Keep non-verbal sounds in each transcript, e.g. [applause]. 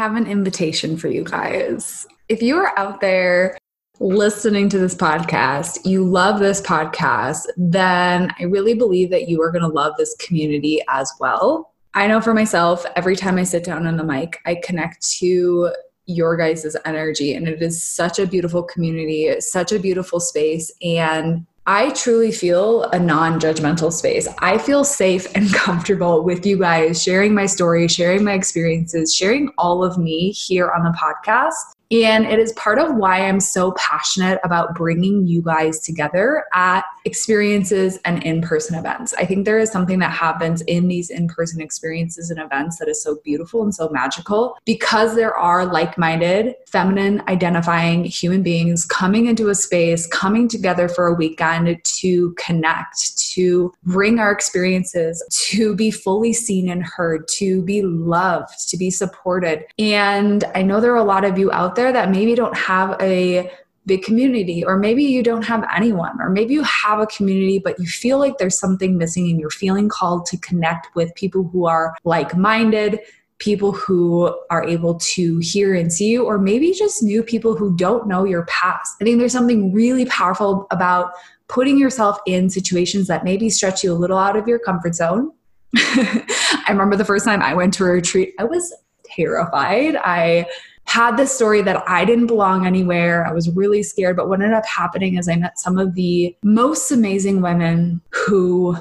Have an invitation for you guys. If you are out there listening to this podcast, you love this podcast, then I really believe that you are going to love this community as well. I know for myself, every time I sit down on the mic, I connect to your guys' energy, and it is such a beautiful community, such a beautiful space. And I truly feel a non judgmental space. I feel safe and [laughs] comfortable with you guys sharing my story, sharing my experiences, sharing all of me here on the podcast. And it is part of why I'm so passionate about bringing you guys together at experiences and in person events. I think there is something that happens in these in person experiences and events that is so beautiful and so magical because there are like minded, feminine identifying human beings coming into a space, coming together for a weekend to connect, to bring our experiences, to be fully seen and heard, to be loved, to be supported. And I know there are a lot of you out there there that maybe don't have a big community, or maybe you don't have anyone, or maybe you have a community, but you feel like there's something missing and you're feeling called to connect with people who are like minded, people who are able to hear and see you, or maybe just new people who don't know your past. I think there's something really powerful about putting yourself in situations that maybe stretch you a little out of your comfort zone. [laughs] I remember the first time I went to a retreat, I was terrified. I had this story that I didn't belong anywhere. I was really scared. But what ended up happening is I met some of the most amazing women who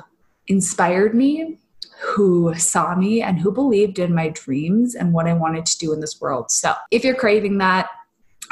inspired me, who saw me, and who believed in my dreams and what I wanted to do in this world. So if you're craving that,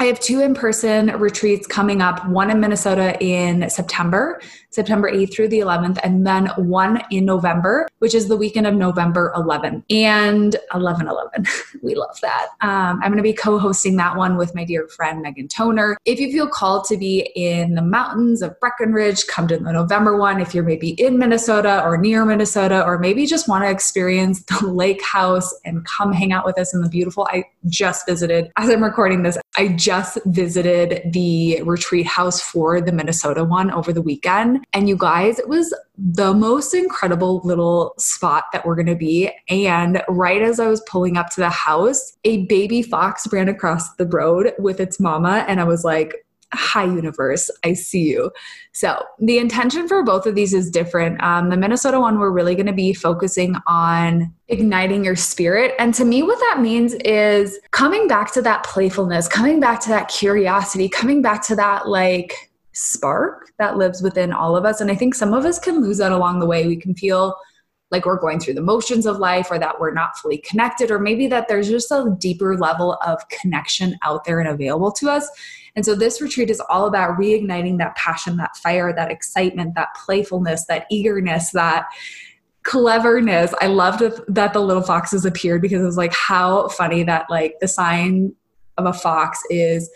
I have two in person retreats coming up one in Minnesota in September, September 8th through the 11th, and then one in November, which is the weekend of November 11th and 11 11. [laughs] we love that. Um, I'm going to be co hosting that one with my dear friend Megan Toner. If you feel called to be in the mountains of Breckenridge, come to the November one. If you're maybe in Minnesota or near Minnesota, or maybe just want to experience the lake house and come hang out with us in the beautiful, I just visited, as I'm recording this, I just visited the retreat house for the Minnesota one over the weekend. And you guys, it was the most incredible little spot that we're going to be. And right as I was pulling up to the house, a baby fox ran across the road with its mama. And I was like, hi universe. I see you. So the intention for both of these is different. Um, the minnesota one we're really going to be focusing on igniting your spirit. And to me what that means is coming back to that playfulness coming back to that curiosity coming back to that like spark that lives within all of us. And i think some of us can lose that along the way. We can feel like we're going through the motions of life or that we're not fully connected or maybe that there's just a deeper level of connection out there and available to us and so this retreat is all about reigniting that passion, that fire, that excitement, that playfulness, that eagerness, that cleverness. I loved that the little foxes appeared because it was like how funny that like the sign of a fox is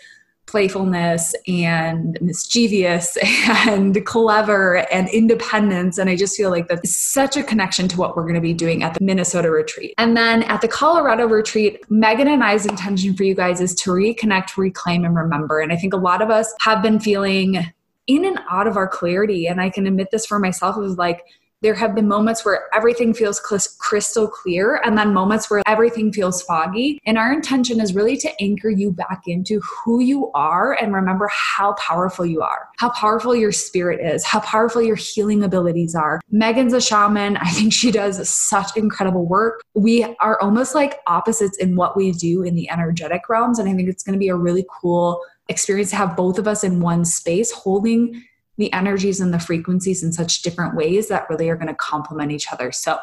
playfulness and mischievous [laughs] and clever and independence. And I just feel like that's such a connection to what we're going to be doing at the Minnesota retreat. And then at the Colorado retreat, Megan and I's intention for you guys is to reconnect, reclaim, and remember. And I think a lot of us have been feeling in and out of our clarity. And I can admit this for myself. It was like, there have been moments where everything feels crystal clear and then moments where everything feels foggy. And our intention is really to anchor you back into who you are and remember how powerful you are, how powerful your spirit is, how powerful your healing abilities are. Megan's a shaman. I think she does such incredible work. We are almost like opposites in what we do in the energetic realms. And I think it's going to be a really cool experience to have both of us in one space holding the energies and the frequencies in such different ways that really are going to complement each other. So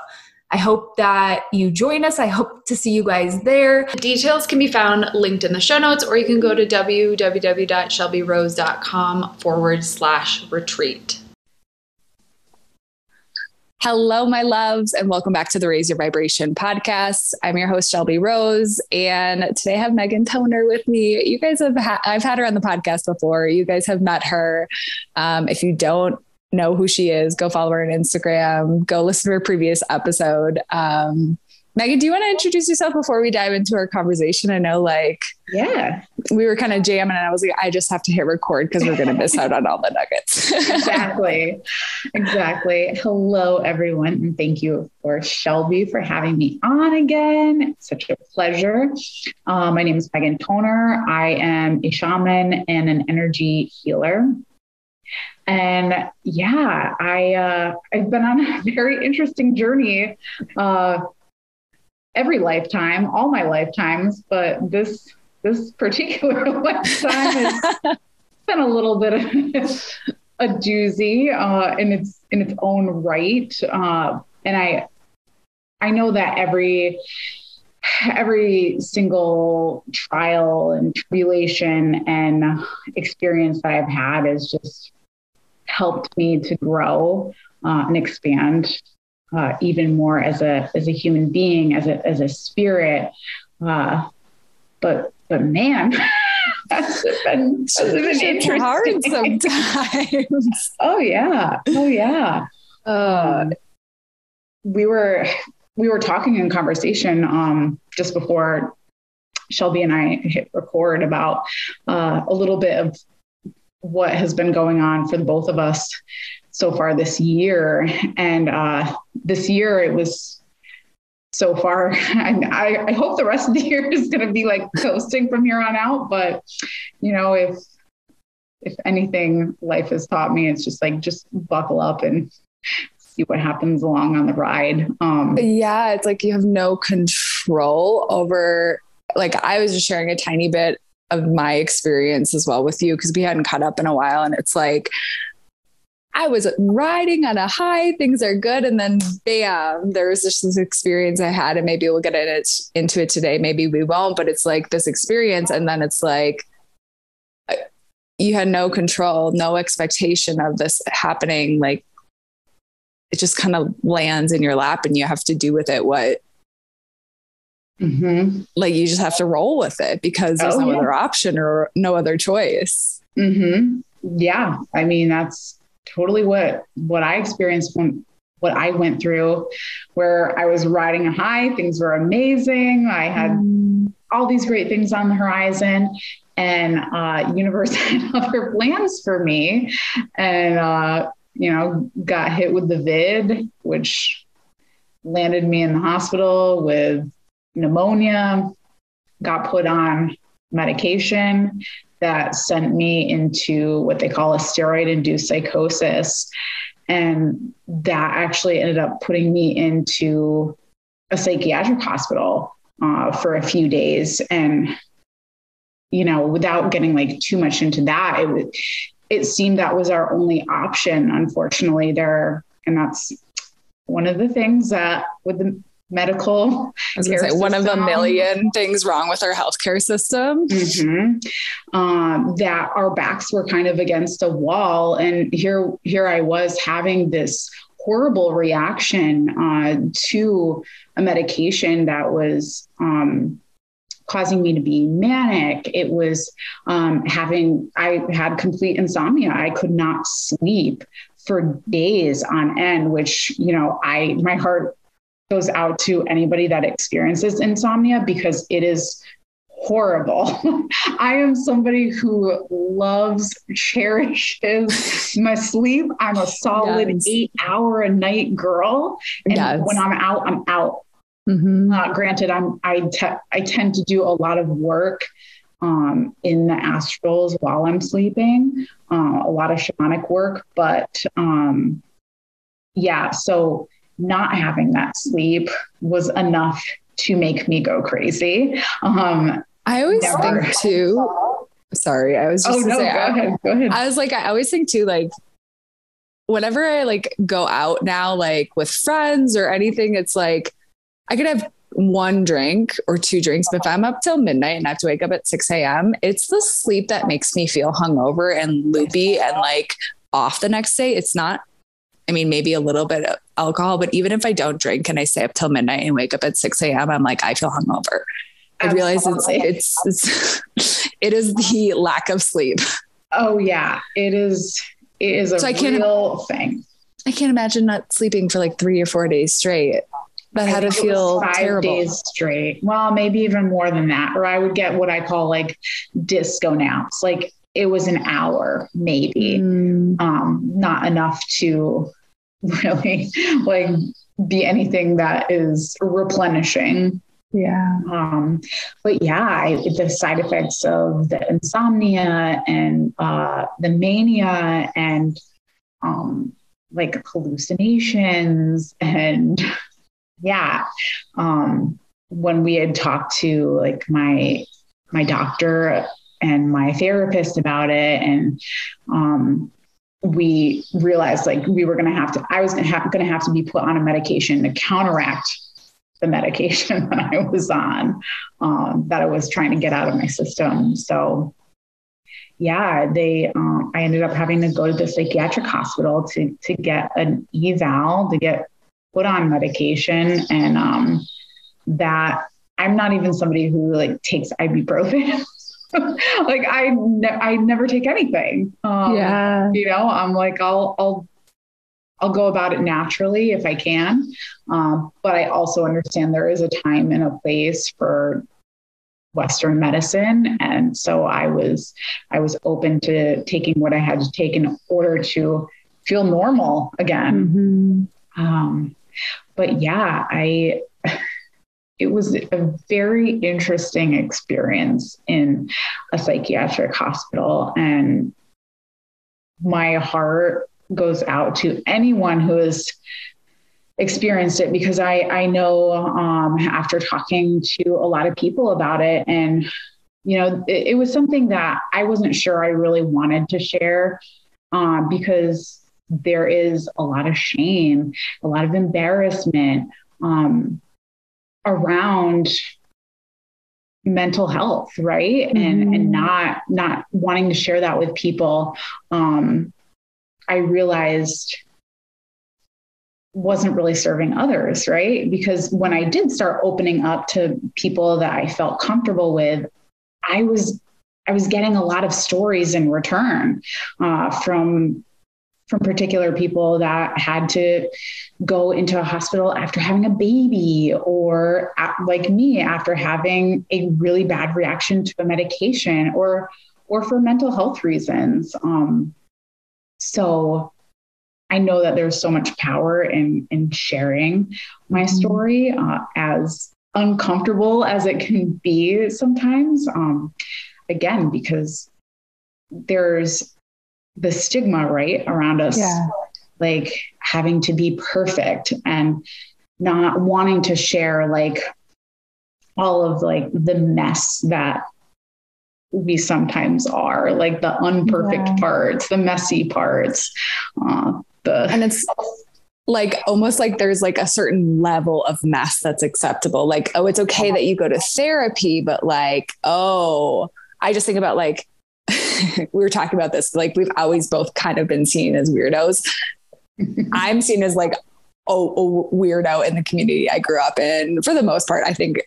I hope that you join us. I hope to see you guys there. Details can be found linked in the show notes, or you can go to www.shelbyrose.com forward slash retreat. Hello, my loves, and welcome back to the Raise Your Vibration podcast. I'm your host, Shelby Rose, and today I have Megan Toner with me. You guys have, ha- I've had her on the podcast before. You guys have met her. Um, if you don't know who she is, go follow her on Instagram, go listen to her previous episode. Um, Megan, do you want to introduce yourself before we dive into our conversation? I know, like, yeah, we were kind of jamming, and I was like, I just have to hit record because we're going to miss out on all the nuggets. [laughs] exactly. Exactly. Hello, everyone. And thank you, of course, Shelby, for having me on again. It's such a pleasure. Um, my name is Megan Toner. I am a shaman and an energy healer. And yeah, I uh, I've been on a [laughs] very interesting journey uh, every lifetime, all my lifetimes, but this this particular [laughs] lifetime has [laughs] been a little bit of a doozy uh, in its in its own right. Uh, and I I know that every every single trial and tribulation and experience that I've had has just helped me to grow uh, and expand uh, even more as a as a human being, as a as a spirit. Uh, but but man, [laughs] that's been, that's been hard sometimes. [laughs] oh yeah, oh yeah. Uh, we were we were talking in conversation um, just before Shelby and I hit record about uh, a little bit of what has been going on for the both of us so far this year. And uh, this year it was so far. [laughs] I, I hope the rest of the [laughs] year is going to be like coasting from here on out. But you know, if if anything, life has taught me, it's just like just buckle up and see what happens along on the ride. Um, yeah, it's like you have no control over. Like I was just sharing a tiny bit of my experience as well with you because we hadn't caught up in a while, and it's like I was riding on a high, things are good. And then bam, there was just this experience I had. And maybe we'll get it, into it today. Maybe we won't, but it's like this experience. And then it's like, uh, you had no control, no expectation of this happening. Like it just kind of lands in your lap and you have to do with it what mm-hmm. like you just have to roll with it because there's oh, no yeah. other option or no other choice. Mm-hmm. Yeah. I mean, that's totally what what I experienced when what I went through, where I was riding a high, things were amazing. I had mm. all these great things on the horizon, and uh, universe [laughs] had other plans for me, and uh, you know, got hit with the vid, which landed me in the hospital with pneumonia. Got put on medication that sent me into what they call a steroid induced psychosis. And that actually ended up putting me into a psychiatric hospital uh, for a few days. And, you know, without getting like too much into that, it, it seemed that was our only option, unfortunately, there. And that's one of the things that with the medical. I was going to say one of a million things wrong with our healthcare system. Mm-hmm. Um, that our backs were kind of against a wall, and here here I was having this horrible reaction uh, to a medication that was. Um, causing me to be manic. It was um, having, I had complete insomnia. I could not sleep for days on end, which, you know, I, my heart goes out to anybody that experiences insomnia because it is horrible. [laughs] I am somebody who loves, cherishes [laughs] my sleep. I'm a solid yes. eight hour a night girl. And yes. when I'm out, I'm out. Mm-hmm. Uh, granted, I'm I, te- I tend to do a lot of work um, in the astrals while I'm sleeping, uh, a lot of shamanic work, but um, yeah, so not having that sleep was enough to make me go crazy. Um, I always think too. Sorry, I was just oh, no, say, go I, ahead, go ahead. I was like, I always think too, like whenever I like go out now, like with friends or anything, it's like I could have one drink or two drinks. But if I'm up till midnight and I have to wake up at 6 a.m., it's the sleep that makes me feel hungover and loopy and like off the next day. It's not, I mean, maybe a little bit of alcohol, but even if I don't drink and I stay up till midnight and wake up at 6 a.m., I'm like, I feel hungover. I realize it's, it's, it's, [laughs] it is the lack of sleep. Oh yeah, it is. It is a so I can't, real thing. I can't imagine not sleeping for like three or four days straight. That had to feel five terrible. days straight. Well, maybe even more than that. Or I would get what I call like disco naps. Like it was an hour, maybe. Mm. Um, not enough to [laughs] really like be anything that is replenishing. Yeah. Um, but yeah, I, the side effects of the insomnia and uh, the mania and um, like hallucinations and [laughs] yeah um, when we had talked to like my my doctor and my therapist about it and um, we realized like we were going to have to i was going to have, have to be put on a medication to counteract the medication [laughs] that i was on um, that i was trying to get out of my system so yeah, they um, I ended up having to go to the psychiatric hospital to to get an eval to get put on medication, and um, that I'm not even somebody who like takes ibuprofen. [laughs] [laughs] like I ne- I never take anything. Um, yeah, you know, I'm like I'll I'll I'll go about it naturally if I can. Um, but I also understand there is a time and a place for Western medicine. And so I was I was open to taking what I had to take in order to feel normal again. Mm-hmm. Um, but yeah, I it was a very interesting experience in a psychiatric hospital. And my heart goes out to anyone who has experienced it because I I know um, after talking to a lot of people about it and you know it, it was something that I wasn't sure I really wanted to share um, because there is a lot of shame, a lot of embarrassment um, around mental health right mm-hmm. and and not not wanting to share that with people um i realized wasn't really serving others, right? Because when I did start opening up to people that I felt comfortable with, I was I was getting a lot of stories in return uh, from from particular people that had to go into a hospital after having a baby or like me after having a really bad reaction to a medication or or for mental health reasons um, so I know that there's so much power in in sharing my mm-hmm. story, uh, as uncomfortable as it can be sometimes. Um, again, because there's the stigma right around us, yeah. like having to be perfect and not wanting to share like all of like the mess that we sometimes are like the unperfect yeah. parts the messy parts uh, the and it's like almost like there's like a certain level of mess that's acceptable. Like, oh, it's okay that you go to therapy, but like, oh, I just think about like [laughs] we were talking about this, like we've always both kind of been seen as weirdos. [laughs] I'm seen as like oh, a weirdo in the community I grew up in. For the most part, I think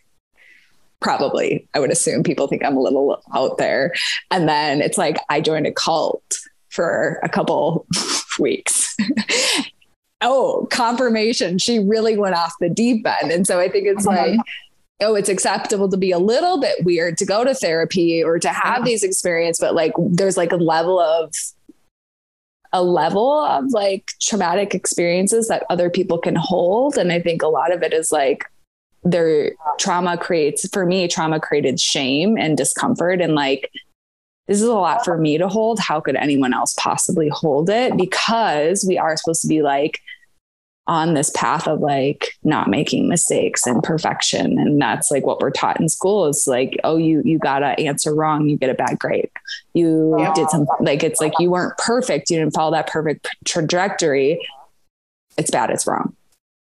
probably I would assume people think I'm a little out there. And then it's like I joined a cult for a couple [laughs] weeks. oh, confirmation. She really went off the deep end. And so I think it's uh-huh. like, oh, it's acceptable to be a little bit weird to go to therapy or to have uh-huh. these experiences, but like there's like a level of a level of like traumatic experiences that other people can hold. And I think a lot of it is like their trauma creates, for me, trauma created shame and discomfort and like this is a lot for me to hold. How could anyone else possibly hold it? Because we are supposed to be like on this path of like not making mistakes and perfection. And that's like what we're taught in school is like oh you you got to answer wrong you get a bad grade. You yeah. did something like it's like you weren't perfect. You didn't follow that perfect trajectory. It's bad it's wrong.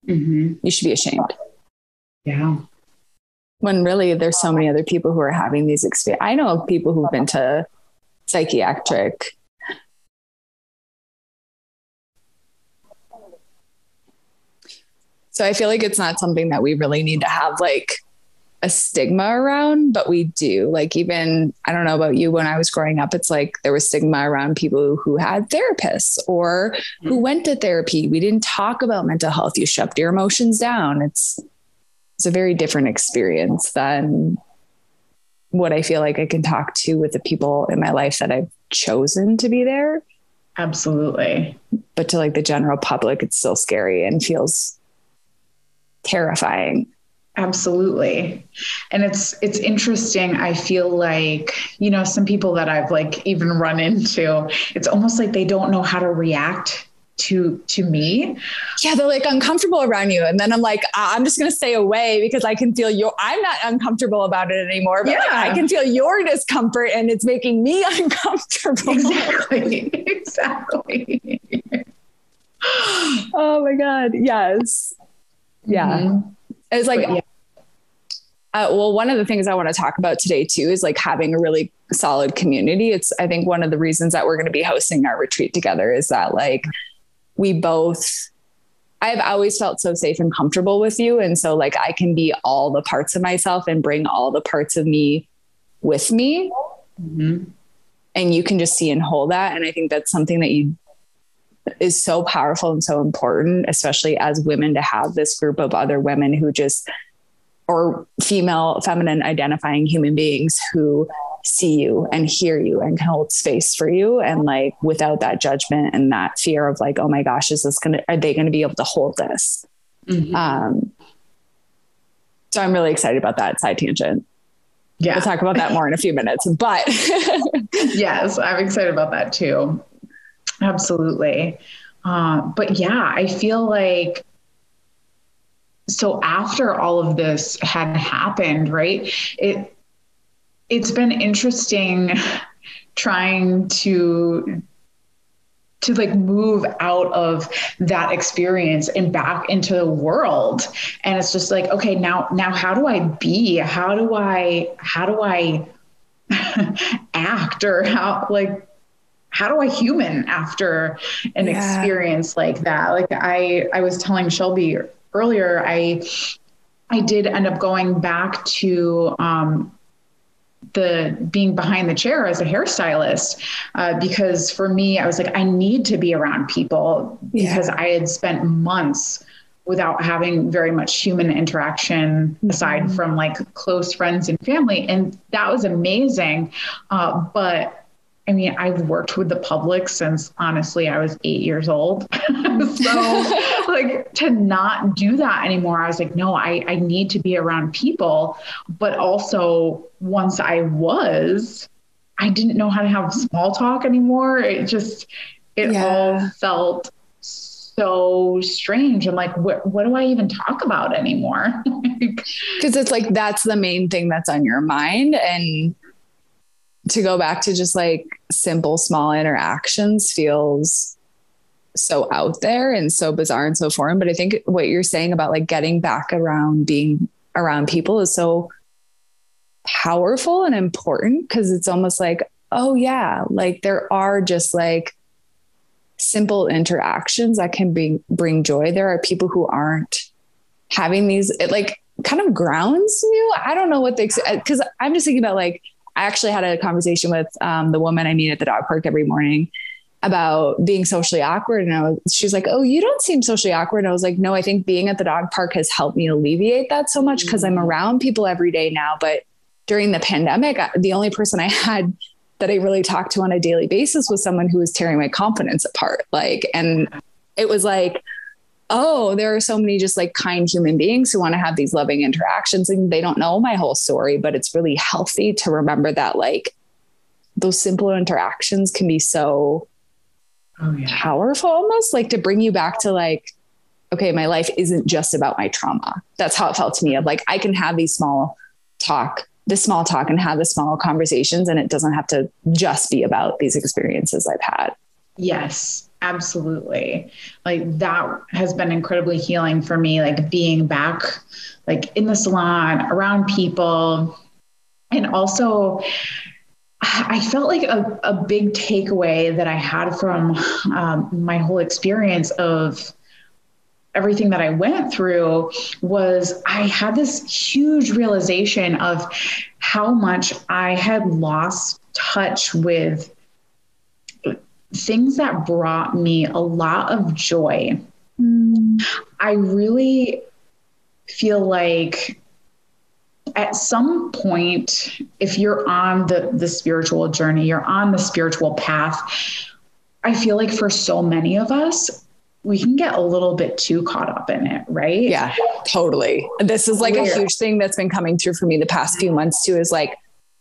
Mm-hmm. you should be ashamed. Yeah. When really there's so many other people who are having these experiences i know of people who've been to psychiatric So I feel like it's not something that we really need to have like a stigma around, but we do. Like, even, I don't know about you, when I was growing up, it's like there was stigma around people who had therapists or who mm-hmm. went to therapy. We didn't talk about mental health. You shoved your emotions down. It's, it's a very different experience than what I feel like I can talk to with the people in my life that I've chosen to be there. Absolutely. But to like the general public, it's still scary and feels terrifying. Absolutely. And it's it's interesting. I feel like you know some people that i've like even run into it's almost like they don't know how to react to to me. Yeah they're like uncomfortable around you. And then i'm like i'm just going to stay away because i can feel your i'm not uncomfortable about it anymore but yeah. Like, i can feel your discomfort and it's making me [laughs] uncomfortable. Exactly. [laughs] Exactly. Oh my god. Yes yeah. Mm-hmm. It's like, yeah. uh, well, one of the things I want to talk about today too is like having a really solid community. It's, I think one of the reasons that we're going to be hosting our retreat together is that like we both, I've always felt so safe and comfortable with you. And so like I can be all the parts of myself and bring all the parts of me with me. Mm-hmm. And you can just see and hold that. And I think that's something that you is so powerful and so important, especially as women, to have this group of other women who just, or female, feminine identifying human beings who see you and hear you and can hold space for you. And like without that judgment and that fear of like, oh my gosh, is this to, are they to be able to hold this? Mm-hmm. Um, so I'm really excited about that side tangent. Yeah. We'll talk about that more in a few minutes, but [laughs] yes, I'm excited about that too. Absolutely. Uh, but yeah, I feel like so after all of this had happened, right? It it's been interesting [laughs] trying to to like move out of that experience and back into the world and it's just like okay now now how do i be how do i how do i [laughs] act or how like how do I human after an yeah. experience like that? Like I, I was telling Shelby earlier, I, I did end up going back to um, the being behind the chair as a hairstylist uh, because for me, I was like, I need to be around people yeah. because I had spent months without having very much human interaction mm-hmm. aside from like close friends and family, and that was amazing. Uh, but I mean, I've worked with the public since honestly I was eight years old. [laughs] so, [laughs] like, to not do that anymore, I was like, no, I, I need to be around people. But also, once I was, I didn't know how to have small talk anymore. It just, it yeah. all felt so strange. I'm like, what, what do I even talk about anymore? [laughs] Because it's like that's the main thing that's on your mind. And to go back to just like simple small interactions feels so out there and so bizarre and so foreign. But i think what you're saying about like getting back around being around people is so powerful and important because it's almost like oh yeah like there are just like simple interactions that can bring bring joy. There are people who aren't having these it like kind of grounds you. I don't know what they because i'm just thinking about like I actually had a conversation with um, the woman I meet at the dog park every morning about being socially awkward. And I was, she's like, Oh, you don't seem socially awkward. And I was like, No, I think being at the dog park has helped me alleviate that so much because I'm mm. around people every day now. But during the pandemic, the only person I [laughs] had that I really talked to on a daily basis was someone who was tearing my confidence apart. Like, and it was like, oh, there are so many just like kind human beings who want to have these loving interactions and they don't know my whole story, but it's really healthy to remember that like those simple interactions can be so oh, yeah. powerful almost like to bring you back to like okay, my life isn't just about my trauma. That's how it felt to me of like, I can have these small talk, this small talk and have the small conversations, and it doesn't have to just be about these experiences I've had. Yes, absolutely. Like that has been incredibly healing for me, like being back like in the salon around people. And also I felt like a, a big takeaway that I had from um, my whole experience of everything that I went through was I had this huge realization of how much I had lost touch with things that brought me a lot of joy. Mm. I really feel like at some point, if you're on the, the spiritual journey, you're on the spiritual path, I feel like for so many of us, we can get a little bit too caught up in it, right? Yeah, totally. This is like Weird. a huge thing that's been coming through for me the past few months too is like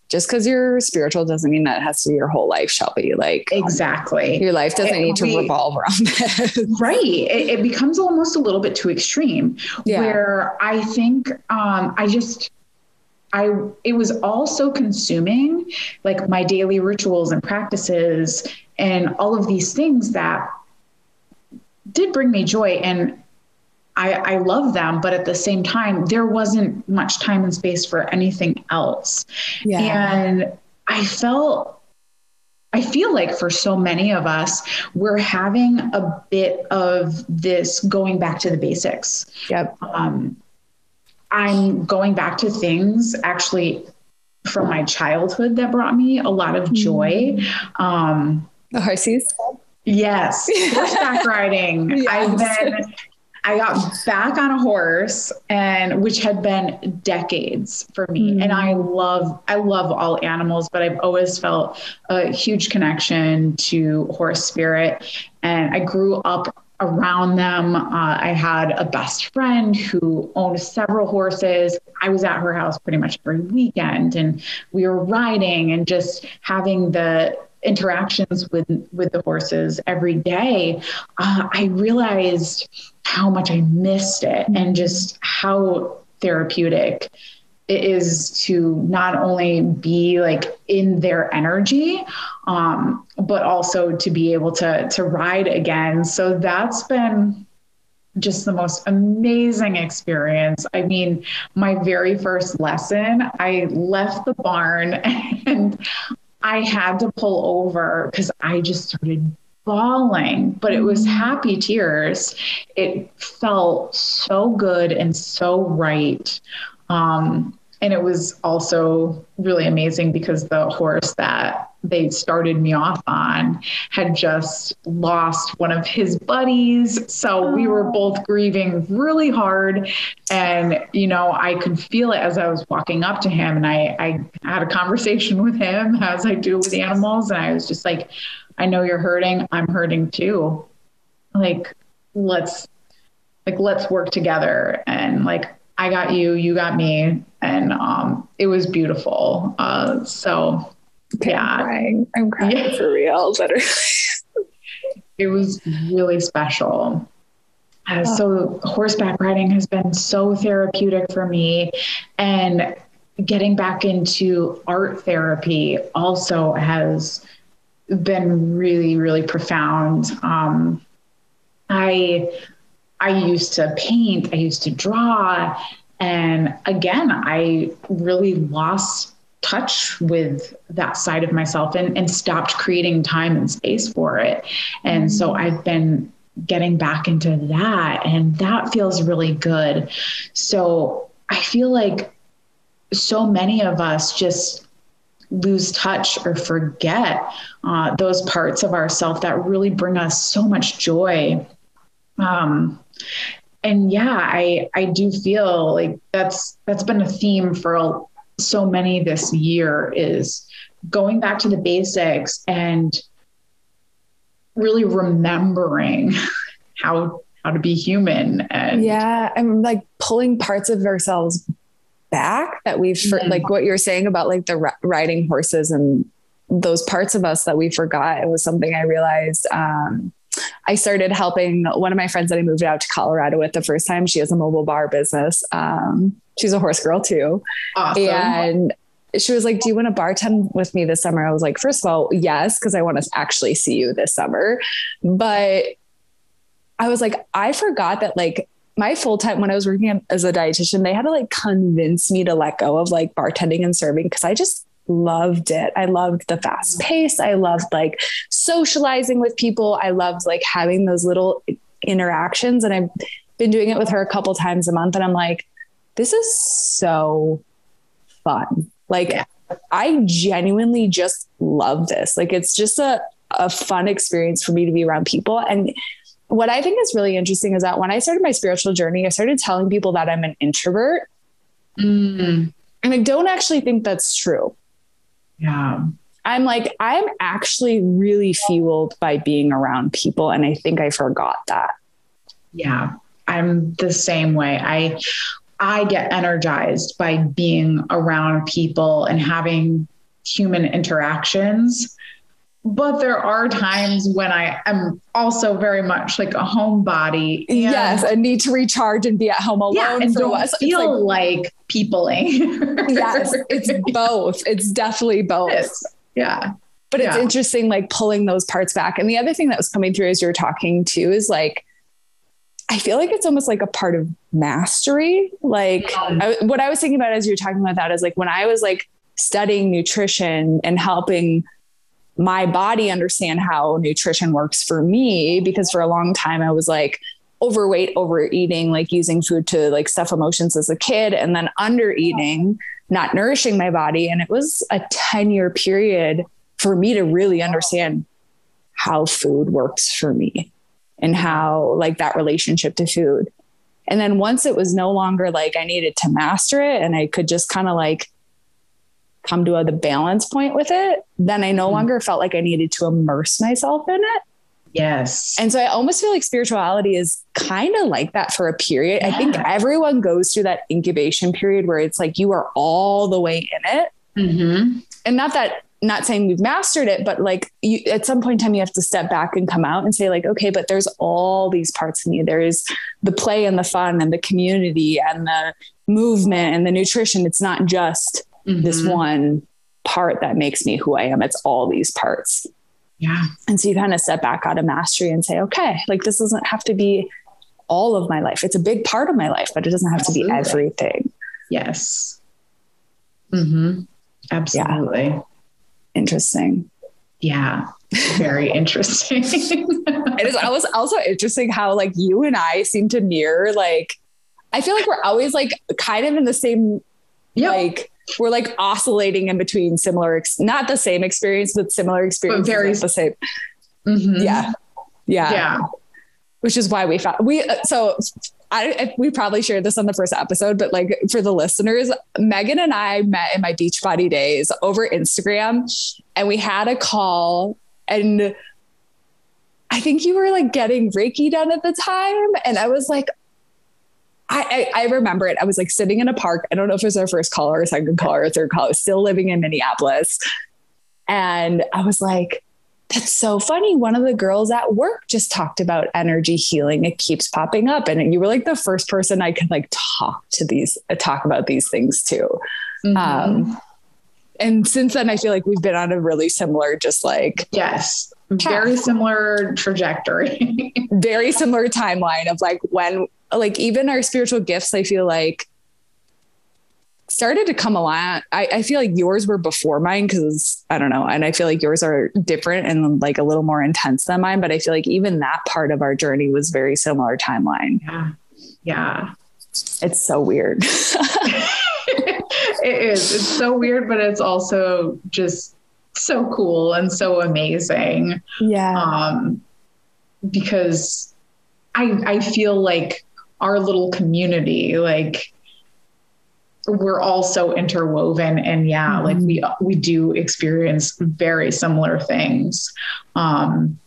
just because you're spiritual doesn't mean that it has to be your whole life, Shelby. Like exactly, your life doesn't it, need to we, revolve around [laughs] that. right. It, it, becomes almost a little bit too extreme. Yeah. Where I think um, I just I it was all so consuming, like my daily rituals and practices and all of these things that did bring me joy and I, I love them, but at the same time, there wasn't much time and space for anything else. Yeah. And I felt I feel like for so many of us, we're having a bit of this going back to the basics. Yep. Um, I'm going back to things actually from my childhood that brought me a lot of joy. Mm-hmm. Um, the horses. Yes, horseback riding. [laughs] Yes. I've been. I got back on a horse, and which had been decades for me. Mm. And I love, I love all animals, but I've always felt a huge connection to horse spirit. And I grew up around them. Uh, I had a best friend who owned several horses. I was at her house pretty much every weekend, and we were riding and just having the interactions with with the horses every day. Uh, I realized how much I missed it, and just how therapeutic it is to not only be like in their energy um, but also to be able to to ride again so that's been just the most amazing experience i mean my very first lesson i left the barn [laughs] and i had to pull over because i just started bawling, but it was happy tears. It felt so good and so right. Um, and it was also really amazing because the horse that they started me off on had just lost one of his buddies. So we were both grieving really hard. And, you know, I could feel it as I was walking up to him. And I, I had a conversation [laughs] with him as I do with animals. And I was just like, I know you're hurting. I'm hurting too. Like, let's like let's work together and like I got you, you got me, and um, it was beautiful. Uh, so okay, yeah, I'm crying, I'm crying yeah. for real. [laughs] Literally, it was really special. Uh, so horseback riding has been so therapeutic for me, and getting back into art therapy also has been really, really profound. Um, I I used to paint, I used to draw. And again, I really lost touch with that side of myself and, and stopped creating time and space for it. And mm-hmm. so I've been getting back into that, and that feels really good. So I feel like so many of us just lose touch or forget uh, those parts of ourself that really bring us so much joy. Um, and yeah, I I do feel like that's that's been a theme for so many this year is going back to the basics and really remembering [laughs] how how to be human and yeah and like pulling parts of ourselves back that we've for, yeah. like what you're saying about like the riding horses and those parts of us that we forgot it was something i realized um I started helping one of my friends that I moved out to Colorado with the first time. She has a mobile bar business. Um, she's a horse girl too. Awesome. And she was like, Do you want to bartend with me this summer? I was like, First of all, yes, because I want to actually see you this summer. But I was like, I forgot that like my full time when I was working as a dietitian, they had to like convince me to let go of like bartending and serving because I just loved it. I loved the fast pace. I loved like socializing with people. I loved like having those little interactions. And I've been doing it with her a couple times a month. And I'm like, this is so fun. Like, yeah. I genuinely just love this. Like, it's just a, a fun experience for me to be around people. And what I think is really interesting is that when I started my spiritual journey, I started telling people that I'm an introvert. Mm. And I don't actually think that's true. Yeah. I'm like, I'm actually really fueled by being around people. And I think I forgot that. Yeah. I'm the same way. I I get energized by being around people and having human interactions. But there are times when I am also very much like a homebody. yes, I need to recharge and be at home alone yeah, and for don't feel like, like peopling. yes, it's [laughs] both. It's definitely both. It's, yeah. But it's yeah. interesting, like pulling those parts back. And the other thing that was coming through as you were talking too is like, I feel like it's almost like a part of mastery. Like I, what I was thinking about as you were talking about that is like when I was like studying nutrition and helping my body understand how nutrition works for me because for a long time I was like overweight, overeating, like using food to like stuff emotions as a kid and then under eating, not nourishing my body. And it was a 10 year period for me to really understand how food works for me and how like that relationship to food. And then once it was no longer like I needed to master it and I could just kind of like come to a, the balance point with it, then I no mm-hmm. longer felt like I needed to immerse myself in it. Yes. And so I almost feel like spirituality is kind of like that for a period. Yeah. I think everyone goes through that incubation period where it's like you are all the way in it. Mm-hmm. And not that, not saying we've mastered it, but like you, at some point in time, you have to step back and come out and say, like, okay, but there's all these parts of me. There's the play and the fun and the community and the movement and the nutrition. It's not just mm-hmm. this one part that makes me who I am. It's all these parts. Yeah. And so you kind of step back out of mastery and say, okay, like this doesn't have to be all of my life. It's a big part of my life, but it doesn't have Absolutely. to be everything. Yes. Mm-hmm. Absolutely. Yeah. Interesting. Yeah. Very [laughs] interesting. it is also also interesting how like you and I seem to mirror like I feel like we're always like kind of in the same yep. like we're like oscillating in between similar, ex- not the same experience, but similar experience. But very the same. Mm-hmm. Yeah. Yeah. Yeah. Which is why we found we, uh, so I, we probably shared this on the first episode, but like for the listeners, Megan and I met in my Beachbody days over Instagram and we had a call and I think you were like getting Reiki done at the time. And I was like, I, I, I, remember it. I was like sitting in a park. I don't know if it was our first call or second call or third call. I was still living in Minneapolis. And I was like, that's so funny. One of the girls at work just talked about energy healing. It keeps popping up. And you were like the first person I could like talk to these, uh, talk about these things to. Mm-hmm. Um, and since then, I feel like we've been on a really similar, just like, yes, very similar trajectory, [laughs] very similar timeline of like when like even our spiritual gifts, I feel like started to come along. I, I feel like yours were before mine because I don't know. And I feel like yours are different and like a little more intense than mine. But I feel like even that part of our journey was very similar timeline. Yeah. Yeah. It's so weird. [laughs] it is. It's so weird, but it's also just so cool and so amazing. Yeah. Um, because I I feel like our little community like we're all so interwoven and yeah mm-hmm. like we we do experience very similar things um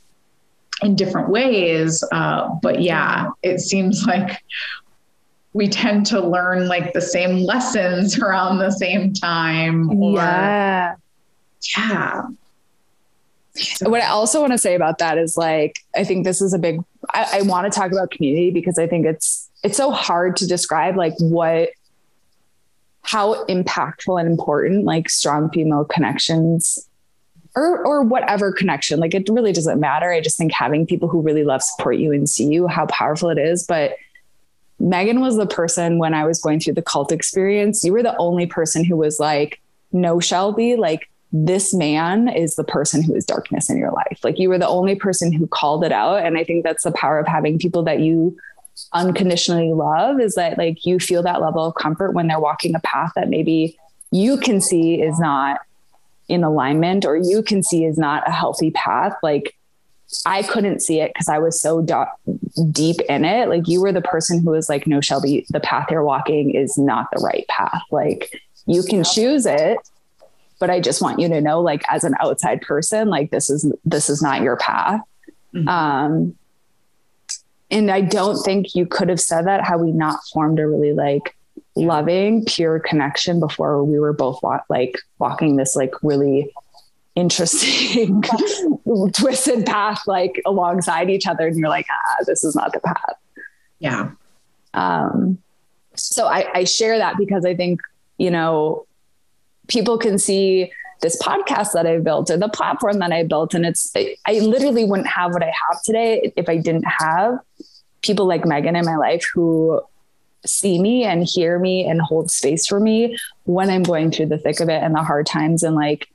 in different ways uh but yeah it seems [laughs] like we tend to learn like the same lessons [laughs] around the same time or, yeah yeah what I also want to say about that is like, I think this is a big, I, I want to talk about community because I think it's, it's so hard to describe like what, how impactful and important like strong female connections or, or whatever connection, like it really doesn't matter. I just think having people who really love, support you and see you, how powerful it is. But Megan was the person when I was going through the cult experience, you were the only person who was like, no, Shelby, like this man is the person who is darkness in your life. Like you were the only person who called it out. And I think that's the power of having people that you unconditionally love is that like you feel that level of comfort when they're walking a path that maybe you can see is not in alignment or you can see is not a healthy path. Like I couldn't see it because I was so do- deep in it. Like you were the person who was like, no, Shelby, the path you're walking is not the right path. Like you can choose it but I just want you to know, like, as an outside person, like, this is, this is not your path. Mm-hmm. Um, and I don't think you could have said that had we not formed a really like loving, pure connection before we were both wa- like walking this like really interesting [laughs] [laughs] twisted path like alongside each other and you're like ah this is not the path yeah um so I, I share that because i think you know people can see this podcast that I built or the platform that I built. And it's, I literally wouldn't have what I have today if I didn't have people like Megan in my life who see me and hear me and hold space for me when I'm going through the thick of it and the hard times. And like,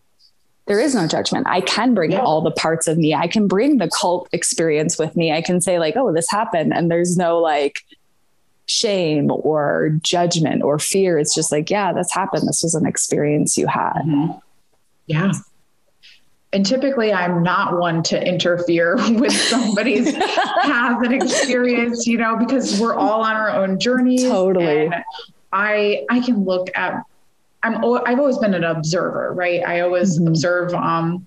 there is no judgment. I can bring yeah. all the parts of me. I can bring the cult experience with me. I can say, like, oh, this happened. And there's no like, shame or judgment or fear. It's just like, yeah, this happened. This was an experience you had. Mm-hmm. Yeah. And typically, I'm not one to interfere [laughs] with somebody's [laughs] path and experience, you know, because we're all on our own journeys. Totally. I I can look at. I'm. I've always been an observer, right? I always mm-hmm. observe um,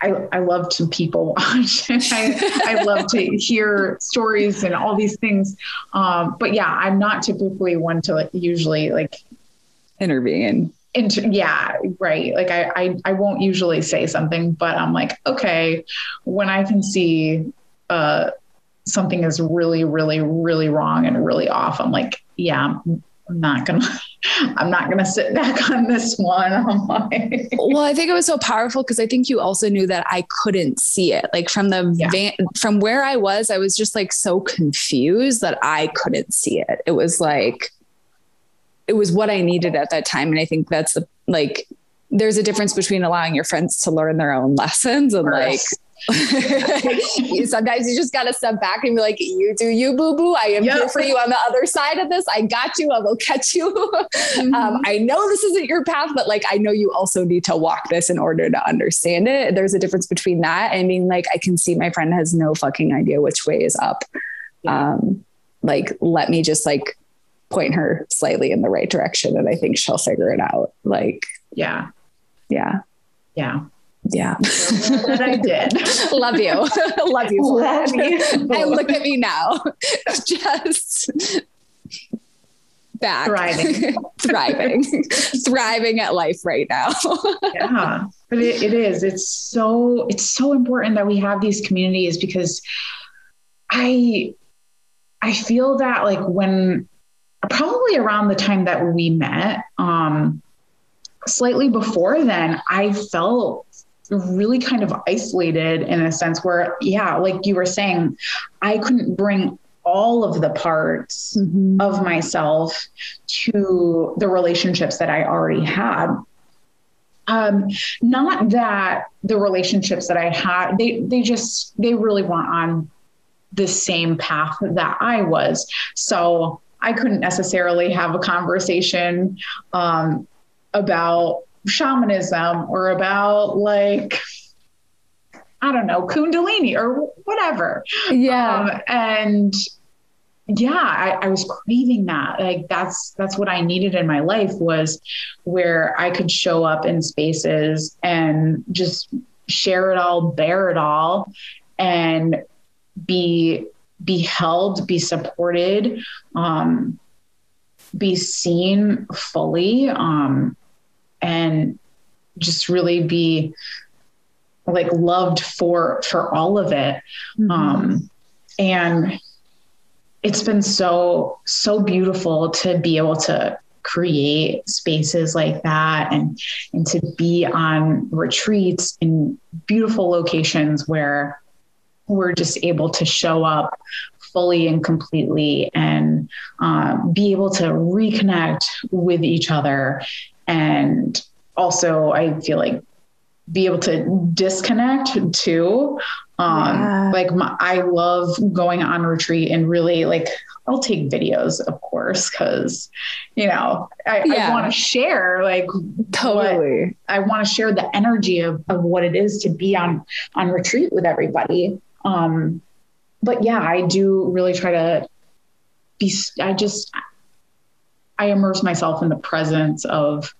I, I love to people watch [laughs] I, I love to hear stories and all these things. Um, but yeah, I'm not typically one to like, usually like intervene. Inter- yeah, right. Like I, I, I won't usually say something, but I'm like, okay, when I can see uh, something is really, really, really wrong and really off, I'm like, yeah, I'm not gonna [laughs] I'm not gonna sit back [laughs] on this one. Like, [laughs] well, I think it was so powerful because I think you also knew that I couldn't see it. Like from the yeah. van, from where I was, I was just like so confused that I couldn't see it. It was like it was what I needed at that time. And I think that's the like there's a difference between allowing your friends to learn their own lessons and like [laughs] Sometimes you just got to step back and be like, you do you, boo boo. I am yep. here for you on the other side of this. I got you. I will catch you. [laughs] Mm-hmm. Um, I know this isn't your path, but like, I know you also need to walk this in order to understand it. There's a difference between that and being like, I can see my friend has no fucking idea which way is up. Yeah. Um, like, let me just like point her slightly in the right direction. And I think she'll figure it out. Like, yeah. Yeah. Yeah. Yeah. that I did. [laughs] Love you. [laughs] Love you. Love you. [laughs] and look at me now. Just back. Thriving. Thriving. Thriving at life right now. yeah. But it, it is. It's so it's so important that we have these communities because I I feel that like when probably around the time that we met, um, slightly before then, I felt really kind of isolated in a sense where, yeah, like you were saying, I couldn't bring all of the parts mm-hmm. of myself to the relationships that I already had. Um, not that the relationships that I had, they they just they really weren't on the same path that I was. So I couldn't necessarily have a conversation um, about shamanism or about like I don't know, Kundalini or whatever. Yeah. Um, and yeah, I, I, was craving that. Like that's that's what I needed in my life was where I could show up in spaces and just share it all, bear it all, and be be held, be supported, um, be seen fully. Um, and just really be like loved for for all of it. Mm-hmm. Um, and it's been so so beautiful to be able to create spaces like that and and to be on retreats in beautiful locations where we're just able to show up fully and completely and um, be able to reconnect with each other and also i feel like be able to disconnect too um yeah. like my, i love going on retreat and really like i'll take videos of course because you know i, yeah. I want to share like totally i want to share the energy of, of what it is to be on on retreat with everybody um but yeah i do really try to be i just i immerse myself in the presence of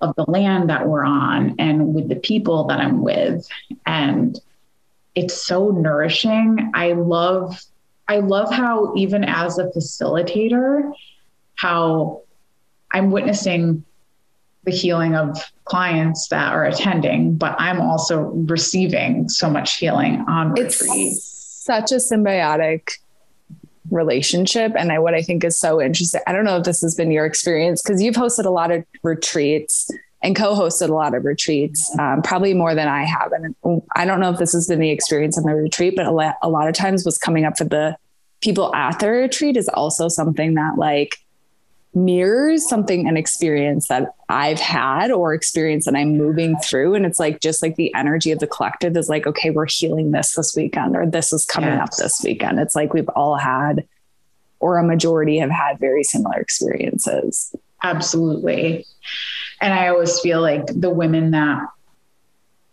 of the land that we're on and with the people that I'm with. And it's so nourishing. I love I love how even as a facilitator, how I'm witnessing the healing of clients that are attending, but I'm also receiving so much healing on retreat. It's such a symbiotic relationship. And I, what I think is so interesting, I don't know if this has been your experience because you've hosted a lot of retreats and co-hosted a lot of retreats, um, probably more than I have. And I don't know if this has been the experience in the retreat, but a lot, a lot of times what's coming up for the people at the retreat is also something that like mirrors something an experience that I've had or experience that I'm moving through. And it's like just like the energy of the collective is like, okay, we're healing this this weekend, or this is coming yes. up this weekend. It's like we've all had, or a majority have had very similar experiences. Absolutely. And I always feel like the women that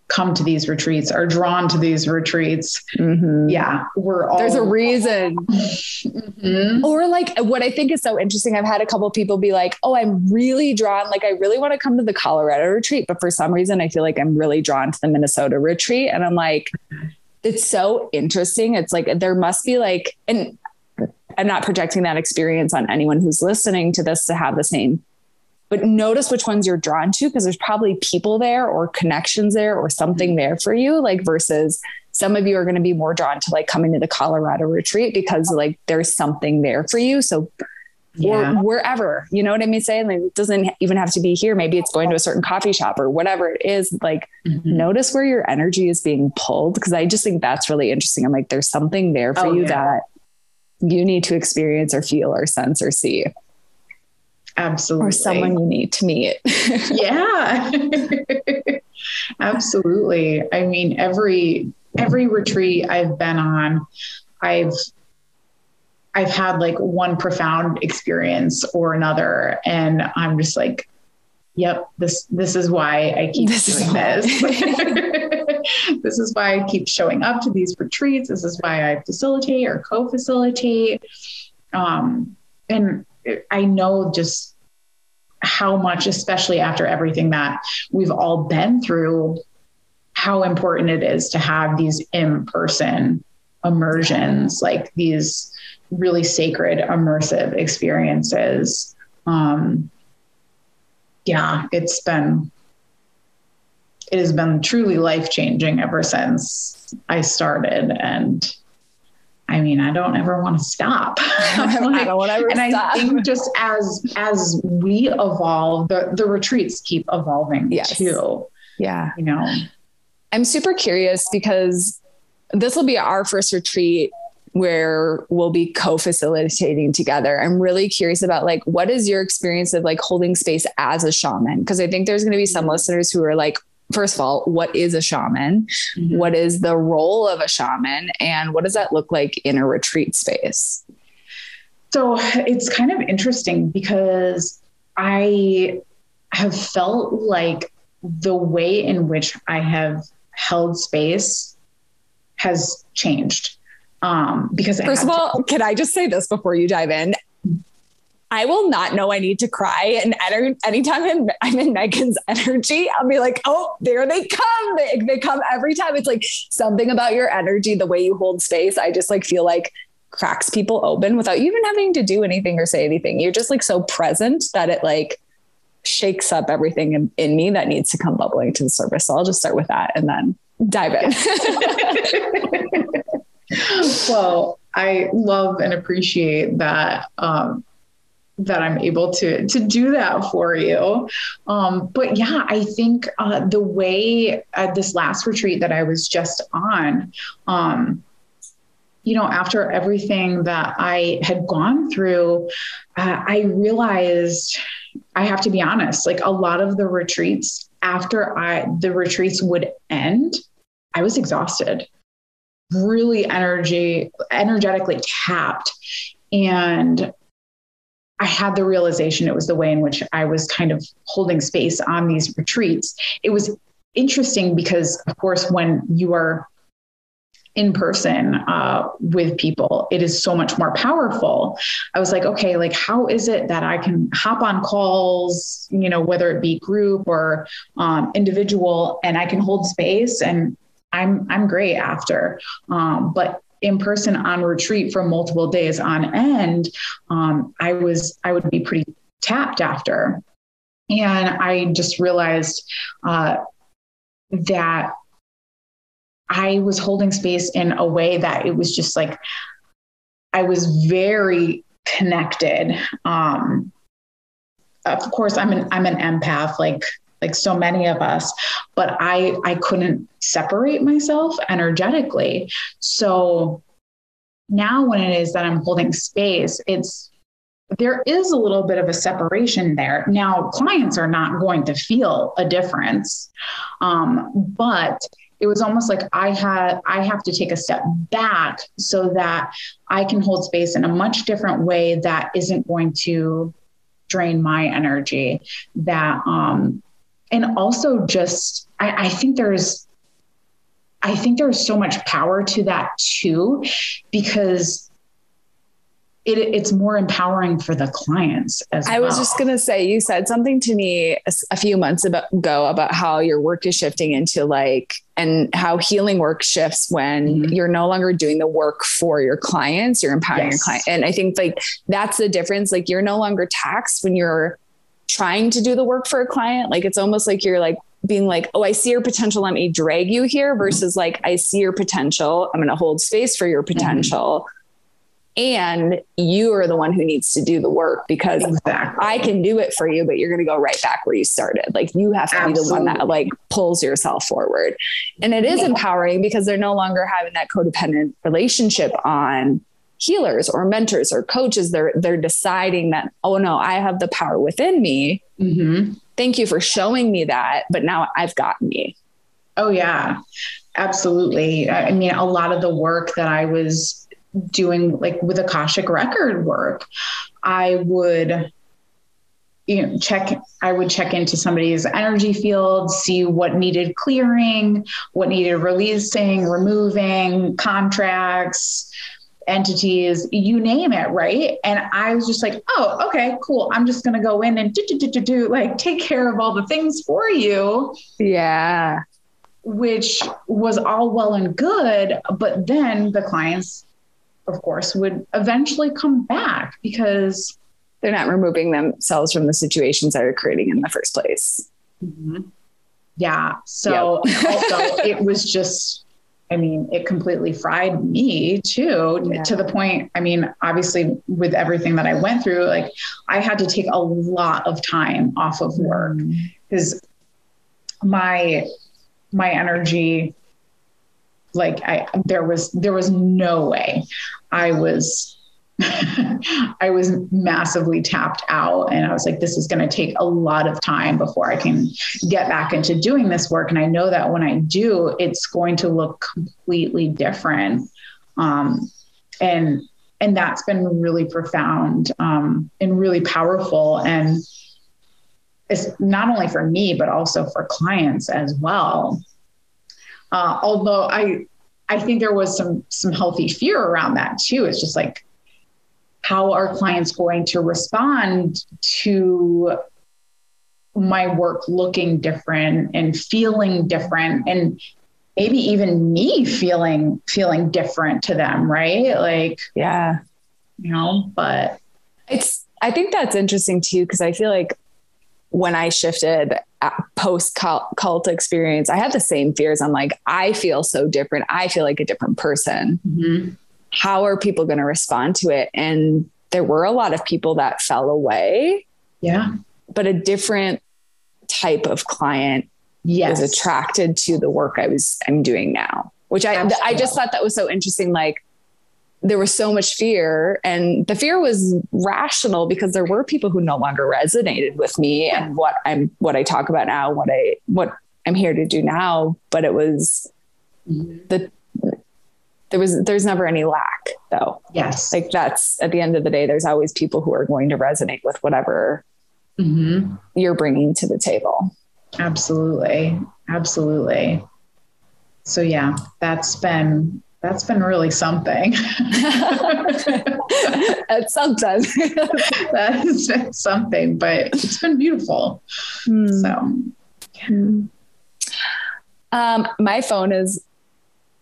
come to these retreats are drawn to these retreats. Mm-hmm. Yeah, we're all. There's a reason. [laughs] mm-hmm. Or like what I think is so interesting. I've had a couple people be like, "Oh, I'm really drawn. Like, I really want to come to the Colorado retreat, but for some reason, I feel like I'm really drawn to the Minnesota retreat." And I'm like, it's so interesting. It's like there must be like, and I'm not projecting that experience on anyone who's listening to this to have the same but notice which ones you're drawn to because there's probably people there or connections there or something there for you like versus some of you are going to be more drawn to like coming to the Colorado retreat because like there's something there for you. So yeah. or wherever you know what I mean saying? Like it doesn't even have to be here. Maybe it's going to a certain coffee shop or whatever it is. Like mm-hmm. notice where your energy is being pulled because I just think that's really interesting. I'm like there's something there for oh, you yeah. that you need to experience or feel or sense or see Absolutely. Or someone you need to meet. [laughs] yeah. [laughs] Absolutely. I mean, every every retreat I've been on, I've I've had like one profound experience or another. And I'm just like, yep, this this is why I keep this doing this. [laughs] this is why I keep showing up to these retreats. This is why I facilitate or co-facilitate. Um, and I know just how much, especially after everything that we've all been through, how important it is to have these in person immersions, like these really sacred, immersive experiences. Um, yeah, it's been it has been truly life changing ever since I started and I mean, I don't ever want to stop. [laughs] I don't want to and stop. I think just as as we evolve, the the retreats keep evolving yes. too. Yeah. You know. I'm super curious because this will be our first retreat where we'll be co-facilitating together. I'm really curious about like what is your experience of like holding space as a shaman? Because I think there's going to be some mm-hmm. listeners who are like, first of all, what is a shaman? Mm-hmm. What is the role of a shaman? And what does that look like in a retreat space? So it's kind of interesting because I have felt like the way in which I have held space has changed. Um, because first of all, to- can I just say this before you dive in? I will not know I need to cry. And anytime I'm, I'm, in Megan's [laughs] energy, I'll be like, oh, there they come. They, they come every time. It's like something about your energy, the way you hold space. I just like feel like cracks people open without even having to do anything or say anything. You're just like so present that it like shakes up everything in, in me that needs to come bubbling to the surface. So I'll just start with that and then dive in. [laughs] [laughs] well, I love and appreciate that um, that I'm able to to do that for you. Um, but yeah, I think uh, the way uh, this last retreat that I was just on, um, you know, after everything that I had gone through, uh, I realized I have to be honest. Like a lot of the retreats after I the retreats would end, I was exhausted, really energy energetically tapped, and I had the realization it was the way in which I was kind of holding space on these retreats. It was interesting because, of course, when you are in person uh, with people, it is so much more powerful. I was like, okay, like how is it that I can hop on calls, you know, whether it be group or um, individual, and I can hold space and I'm I'm great after. Um, but in person on retreat for multiple days on end, um, I was I would be pretty tapped after, and I just realized uh, that I was holding space in a way that it was just like I was very connected. Um, of course, I'm an I'm an empath, like like so many of us, but I I couldn't separate myself energetically. So now when it is that I'm holding space, it's there is a little bit of a separation there. Now, clients are not going to feel a difference, um, but it was almost like I had I have to take a step back so that I can hold space in a much different way that isn't going to drain my energy. That um, and also just I, I think there's I think there's so much power to that too, because it, it's more empowering for the clients as I well. was just going to say, you said something to me a, a few months ago about how your work is shifting into like, and how healing work shifts when mm-hmm. you're no longer doing the work for your clients, you're empowering yes. your client. And I think like that's the difference. Like you're no longer taxed when you're trying to do the work for a client. Like it's almost like you're like being like, oh, I see your potential. Let me drag you here versus like, I see your potential. I'm going to hold space for your mm-hmm. potential. Mm-hmm and you are the one who needs to do the work because exactly. I can do it for you, but you're going to go right back where you started. Like you have to Absolutely. be the one that like pulls yourself forward. And it is empowering because they're no longer having that codependent relationship on healers or mentors or coaches. They're, they're deciding that, oh no, I have the power within me. Mm-hmm. Thank you for showing me that. But now I've got me. Oh yeah, absolutely. I mean, a lot of the work that I was doing like with Akashic record work, I would you know check i would check into somebody's energy field see what needed clearing what needed releasing removing contracts entities you name it right and i was just like oh okay cool i'm just going to go in and do, do, do, do, do, like [laughs] take care of all the things for you yeah which was all well and good but then the clients of course, would eventually come back because they're not removing themselves from the situations that are creating in the first place. Mm-hmm. Yeah. So yep. [laughs] also, it was just, I mean, it completely fried me too, yeah. to the point. I mean, obviously, with everything that I went through, like I had to take a lot of time off of work because mm-hmm. my my energy like I there was there was no way I was [laughs] I was massively tapped out and I was like this is going to take a lot of time before I can get back into doing this work. And I know that when I do it's going to look completely different. Um, and and that's been really profound um, and really powerful. And it's not only for me but also for clients as well. Uh, although I, I think there was some some healthy fear around that too. It's just like, how are clients going to respond to my work looking different and feeling different and maybe even me feeling feeling different to them right like yeah you know but it's i think that's interesting too because i feel like when I shifted post cult experience, I had the same fears. I'm like, I feel so different. I feel like a different person. Mm-hmm. How are people going to respond to it? And there were a lot of people that fell away. Yeah. But a different type of client yes. was attracted to the work I was I'm doing now, which I Absolutely. I just thought that was so interesting. Like there was so much fear and the fear was rational because there were people who no longer resonated with me and what I'm what I talk about now, what I what I'm here to do now. But it was mm-hmm. the there was there's never any lack though. Yes. Like that's at the end of the day, there's always people who are going to resonate with whatever mm-hmm. you're bringing to the table. Absolutely. Absolutely. So yeah, that's been that's been really something. [laughs] That's something. [laughs] that has been something, but it's been beautiful. Mm. So, yeah. um, my phone is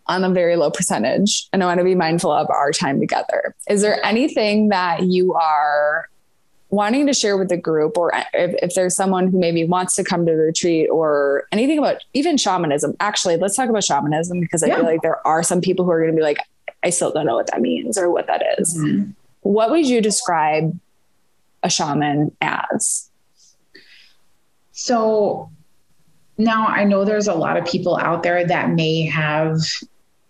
on a very low percentage, and I want to be mindful of our time together. Is there anything that you are wanting to share with the group or if, if, there's someone who maybe wants to come to the retreat or anything about even shamanism actually let's talk about shamanism because i yeah. feel like there are some people who are going to be like i still don't know what that means or what that is. Mm-hmm. what would you describe a shaman as so now i know there's a lot of people out there that may have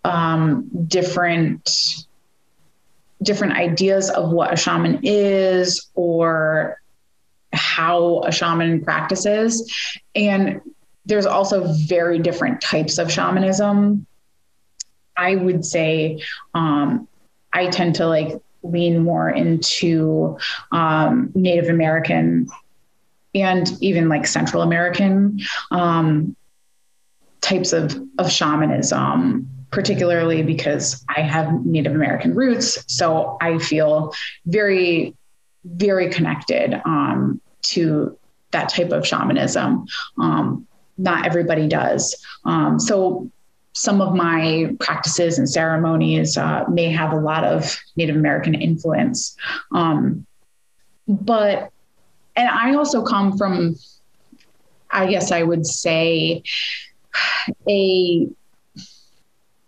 um, different different ideas of what a shaman is or how a shaman practices. And there's also very different types of shamanism. I would say um, I tend to like lean more into um, Native American and even like Central American um, types of, of shamanism particularly because I have Native American roots. So I feel very, very connected um, to that type of shamanism. Um, not everybody does. Um, so some of my practices and ceremonies uh, may have a lot of Native American influence. Um, but, and I also come from, I guess I would say, a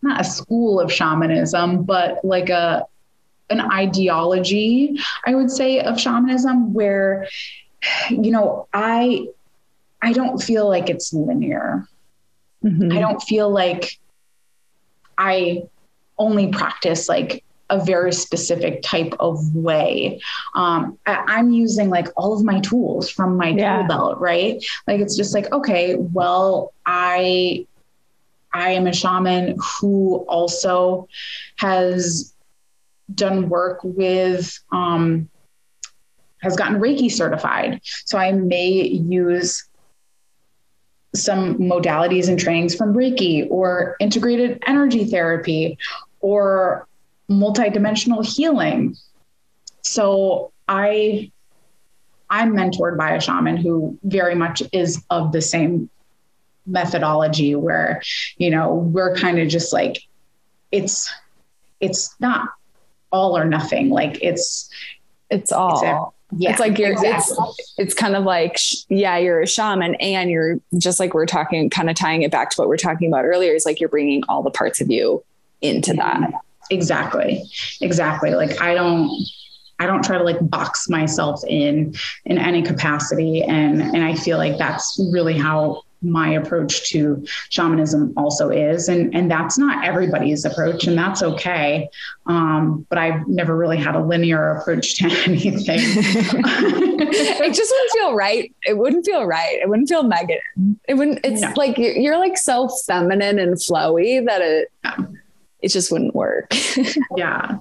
not a school of shamanism, but like a an ideology, I would say, of shamanism where, you know, I I don't feel like it's linear. Mm-hmm. I don't feel like I only practice like a very specific type of way. Um, I, am using like all of my tools from my yeah. tool belt, right? Like it's just like, okay, well, I I am a shaman who also has done work with, um, has gotten Reiki certified. So I may use some modalities and trainings from Reiki or integrated energy therapy or multidimensional healing. So I I'm mentored by a shaman who very much is of the same methodology where you know we're kind of just like it's it's not all or nothing. Like it's it's all. it's, yeah, it's like you're exactly. it's it's kind of like yeah you're a shaman and you're just like we're talking kind of tying it back to what we're talking about earlier is like you're bringing all the parts of you into that. Exactly. Exactly. Like i don't I don't try to like box myself in in any capacity. And and I feel like that's really how my approach to shamanism also is. And and that's not everybody's approach and that's okay. Um, but i've never really had a linear approach to [laughs] anything. [laughs] It just wouldn't feel right. It wouldn't feel right. It wouldn't feel mega it wouldn't it's no. like you're, you're, like so feminine and flowy that it yeah. it just wouldn't work. [laughs] Yeah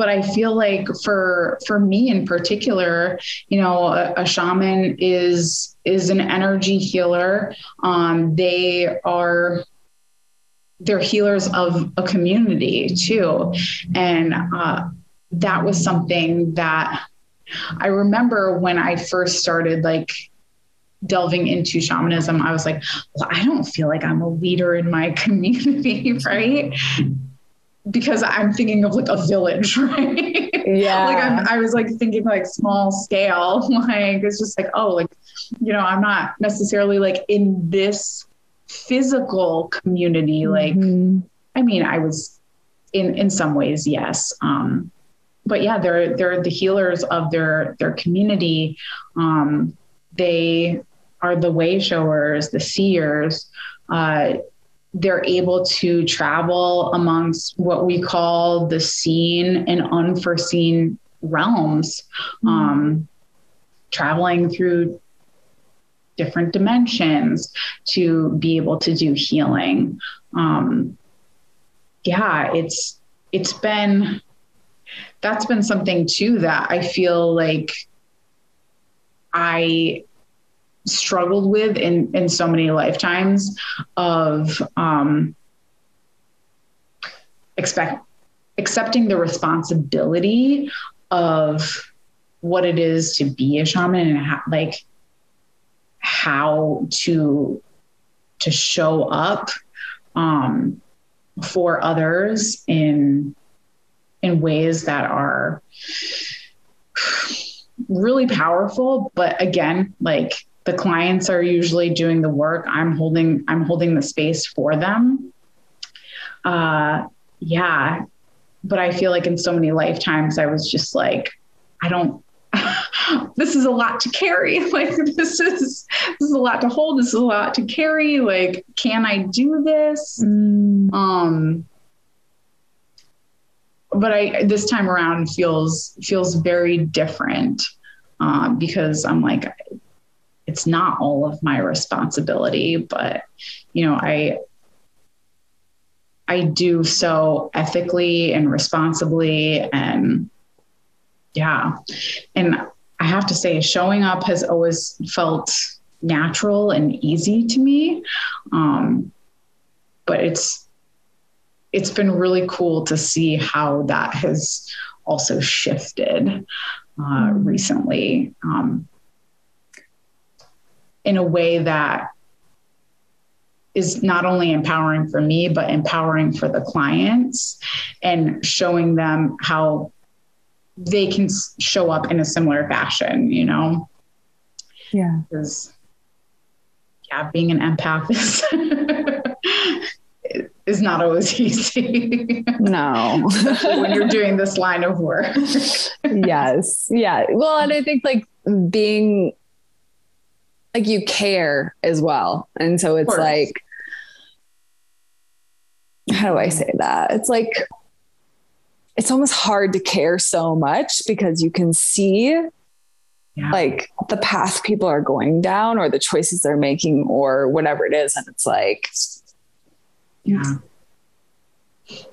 but I feel like for for me in particular, you know, a, a shaman is is an energy healer. Um, they are they're healers of a community too, and uh, that was something that I remember when I first started like delving into shamanism, I was like, well, I don't feel like I'm a leader in my [laughs] community, [laughs] right? Because I'm thinking of like a village, [laughs] right? Yeah. like I'm, I was like thinking like small scale. [laughs] Like it's just like, oh, like, you know, I'm not necessarily like in this physical community. Like, Mhm. I mean, I was in in some ways, yes. Um, but yeah, they're they're the healers of their their community. Um, they are the way showers, the seers. Uh, they're able to travel amongst what we call the seen and unforeseen realms, um, traveling through different dimensions to be able to do healing. Um, yeah, it's it's been that's been something too that I feel like I struggled with in in so many lifetimes of um expect accepting the responsibility of what it is to be a shaman and how, like how to to show up um for others in in ways that are really powerful. But again like the clients are usually doing the work. I'm holding i'm holding the space for them. Uh yeah but i feel like in so many lifetimes i was just like i don't [laughs] this is a lot to carry. [laughs] Like this is this is a lot to hold. This is a lot to carry. Like can i do this? Mm. um but i this time around feels feels very different um, because i'm like it's not all of my responsibility but you know i i do so ethically and responsibly and yeah. And i have to say showing up has always felt natural and easy to me um, but it's it's been really cool to see how that has also shifted uh, recently. Um, in a way that is not only empowering for me but empowering for the clients and showing them how they can show up in a similar fashion you know Yeah. because yeah being an empath is [laughs] is not always [laughs] easy No. when you're doing this line of work [laughs] yes. Yeah. Well, and I think like being like you care as well. And so it's like, how do I say that? It's like, it's almost hard to care so much because you can see Yeah. like the path people are going down or the choices they're making or whatever it is. And it's like, yeah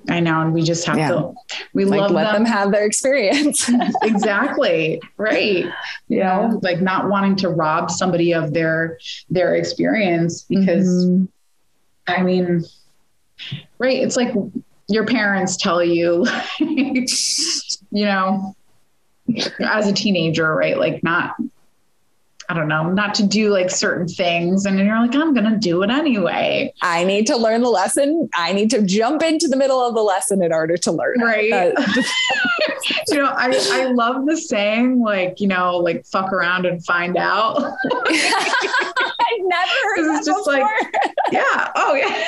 i know and we just have Yeah. to we like love let them. them, have their experience. [laughs] [laughs] exactly right you Yeah. know like not wanting to rob somebody of their their experience because Mhm. I mean, right. It's like your parents tell you, [laughs] you know, as a teenager, right? Like, not, I don't know, not to do like certain things. And you're like, I'm going to do it anyway. I need to learn the lesson. I need to jump into the middle of the lesson in order to learn. Right. That- [laughs] [laughs] you know, I, I love the saying, like, you know, like fuck around and find out. [laughs] I've never heard that it's just before. like- yeah. Oh, yeah.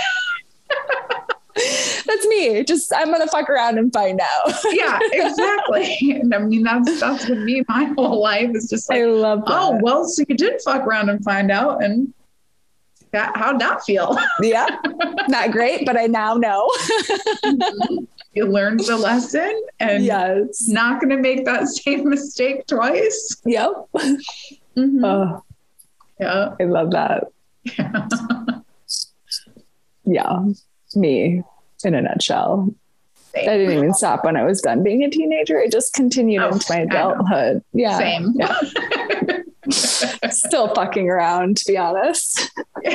That's me. Just I'm gonna fuck around and find out. Yeah, [laughs] exactly. And I mean, that's, that's been me my whole life is just like, I love that. Oh, well, so you did fuck around and find out. And that, how'd that feel? yeah, not great, but I now know. [laughs] you learned the lesson and yes. not going to make that same mistake twice. Yep. Mhm. Oh, yeah. I love that. [laughs] Yeah, me in a nutshell. I didn't even stop when I was done being a teenager. It just continued Oh, into my adulthood. Yeah. Same. Yeah. [laughs] Still fucking around, to be honest. [laughs]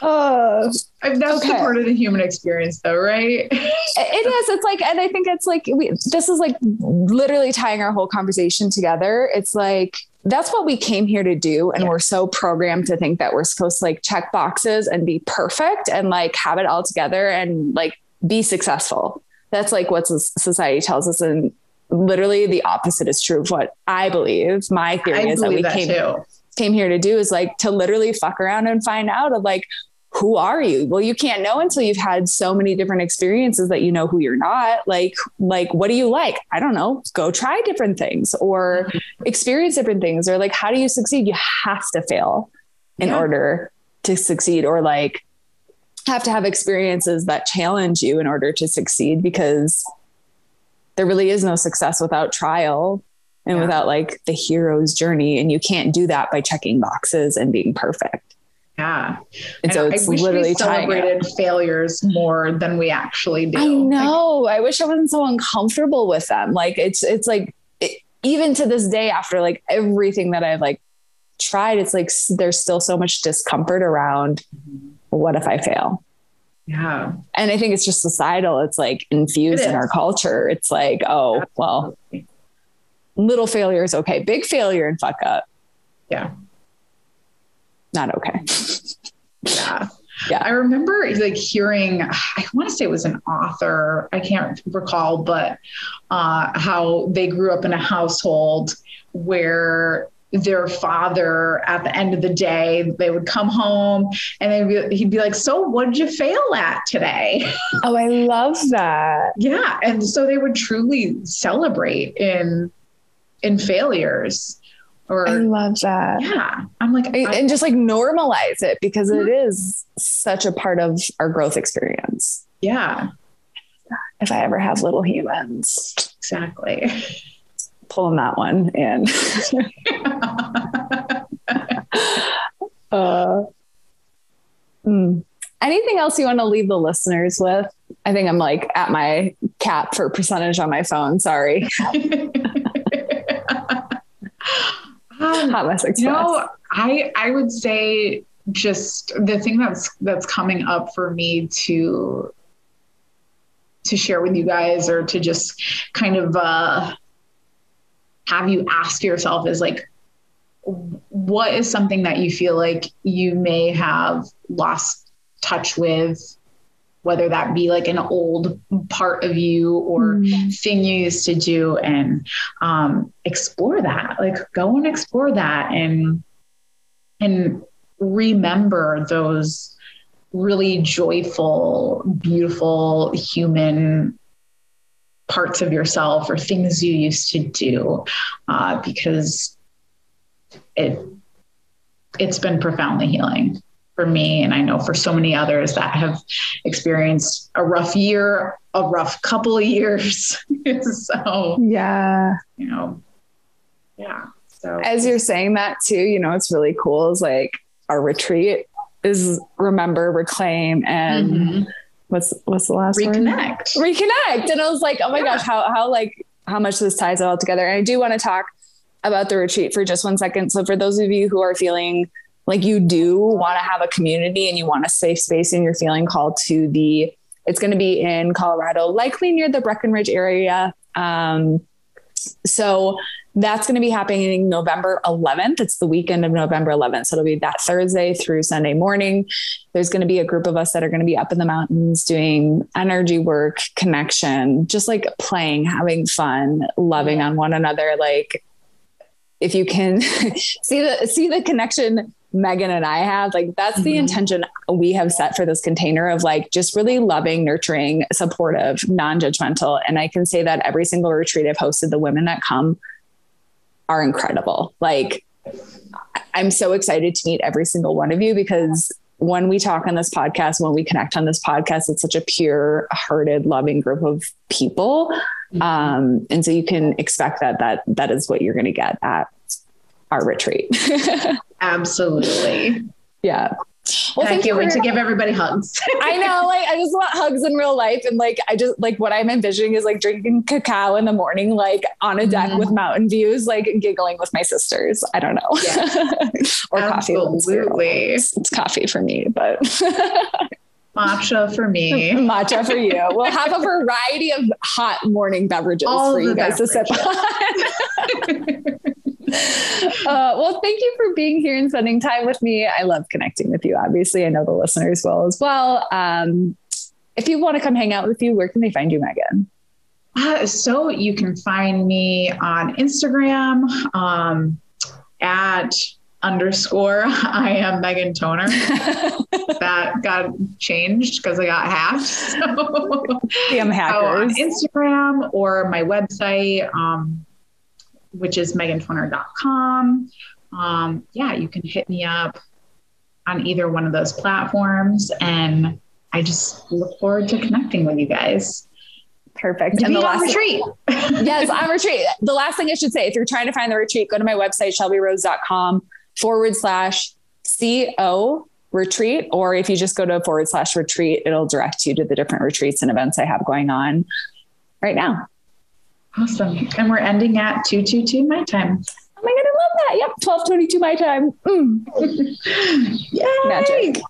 Uh, that's the part of the human experience, though, right? It is. It's like, and I think it's like we, this is like literally tying our whole conversation together. It's like that's what we came here to do. And yeah. we're so programmed to think that we're supposed to like check boxes and be perfect and like have it all together and like be successful. That's like what society tells us. And literally the opposite is true of what I believe. My theory I is that we that came, came here to do is like to literally fuck around and find out of like, who are you? Well, you can't know until you've had so many different experiences that you know who you're not. Like, like what do you like? I don't know. Go try different things or mm-hmm. experience different things. Or like, how do you succeed? You have to fail in yeah. order to succeed, or like have to have experiences that challenge you in order to succeed because there really is no success without trial and yeah. without like the hero's journey. And you can't do that by checking boxes and being perfect. Yeah. And, and so it's literally celebrated failures more than we actually do. I know. Like, I wish I wasn't so uncomfortable with them. Like it's it's like it, even to this day after like everything that I've like tried, it's like there's still so much discomfort around what if I fail? Yeah. And I think it's just societal. It's like infused it in our culture. It's like, oh, Absolutely. well, little failure is okay. Big failure and fuck up. Yeah not okay. yeah. [laughs] Yeah. I remember like hearing, I want to say it was an author, I can't recall, but uh, how they grew up in a household where their father at the end of the day they would come home and they'd be, he'd be like so what did you fail at today [laughs] oh i love that yeah and so they would truly celebrate in in failures or I love that. Yeah. I'm like, I, and just like normalize it because it mm-hmm. is such a part of our growth experience. Yeah. If I ever have little humans. Exactly. Pulling that one in. [laughs] uh, mm. Anything else you want to leave the listeners with? I think I'm like at my cap for percentage on my phone. Sorry. [laughs] Um, Hot You know, I I would say just the thing that's that's coming up for me to to share with you guys or to just kind of uh, have you ask yourself is like what is something that you feel like you may have lost touch with whether that be like an old part of you or mm. thing you used to do and um, explore that like go and explore that and and remember those really joyful beautiful human parts of yourself or things you used to do uh, because it it's been profoundly healing for me and i know for so many others that have experienced a rough year a rough couple of years. [laughs] So yeah. you know yeah so. As you're saying that too you know it's really cool is like our retreat is remember reclaim and mm-hmm. what's what's the last reconnect word? reconnect. And i was like oh my yeah. gosh how how like how much this ties it all together. And i do want to talk about the retreat for just one second. So for those of you who are feeling like you do want to have a community and you want a safe space and you're feeling called to the it's going to be in colorado likely near the breckenridge area um, so that's going to be happening November 11th. It's the weekend of November 11th. So it'll be that Thursday through Sunday morning. There's going to be a group of us that are going to be up in the mountains doing energy work, connection, just like playing, having fun, loving on one another. Like if you can [laughs] see the see the connection Megan and I have. Like that's mm-hmm. the intention we have set for this container of like just really loving, nurturing, supportive, non-judgmental. And I can say that every single retreat I've hosted, the women that come are incredible. Like I'm so excited to meet every single one of you because when we talk on this podcast, when we connect on this podcast, it's such a pure hearted, loving group of people. Mm-hmm. Um, and so you can expect that that that is what you're going to get at our retreat. [laughs] Absolutely. Yeah. Well, I can't wait to give everybody hugs. [laughs] I know, like I just want hugs in real life, and like I just like what I'm envisioning is like drinking cacao in the morning, like on a deck mm-hmm. with mountain views, like giggling with my sisters. I don't know, yeah. [laughs] or Absolutely. coffee. It's coffee for me, but matcha for me. matcha for you. We'll have a variety of hot morning beverages All for you guys beverages. to sip on. [laughs] Uh, well, thank you for being here and spending time with me. I love connecting with you. Obviously, I know the listeners will as well. Um, if you want to come hang out with you, where can they find you, Megan? Uh, so you can find me on Instagram um, at underscore [laughs] I am Megan Toner. [laughs] that got changed because I got hacked. So, Damn hackers. So on Instagram or my website, um, which is megantoner.com. Um, yeah, you can hit me up on either one of those platforms. And I just look forward to connecting with you guys. Perfect. and the last retreat. [laughs] yes, on retreat. The last thing I should say, if you're trying to find the retreat, go to my website, shelbyrose.com forward slash CO retreat. Or if you just go to forward slash retreat, it'll direct you to the different retreats and events I have going on right now. Awesome. And we're ending at 222 my time. Oh my God, I love that. Yep. 1222 my time. Mm. [laughs] Yay. Magic.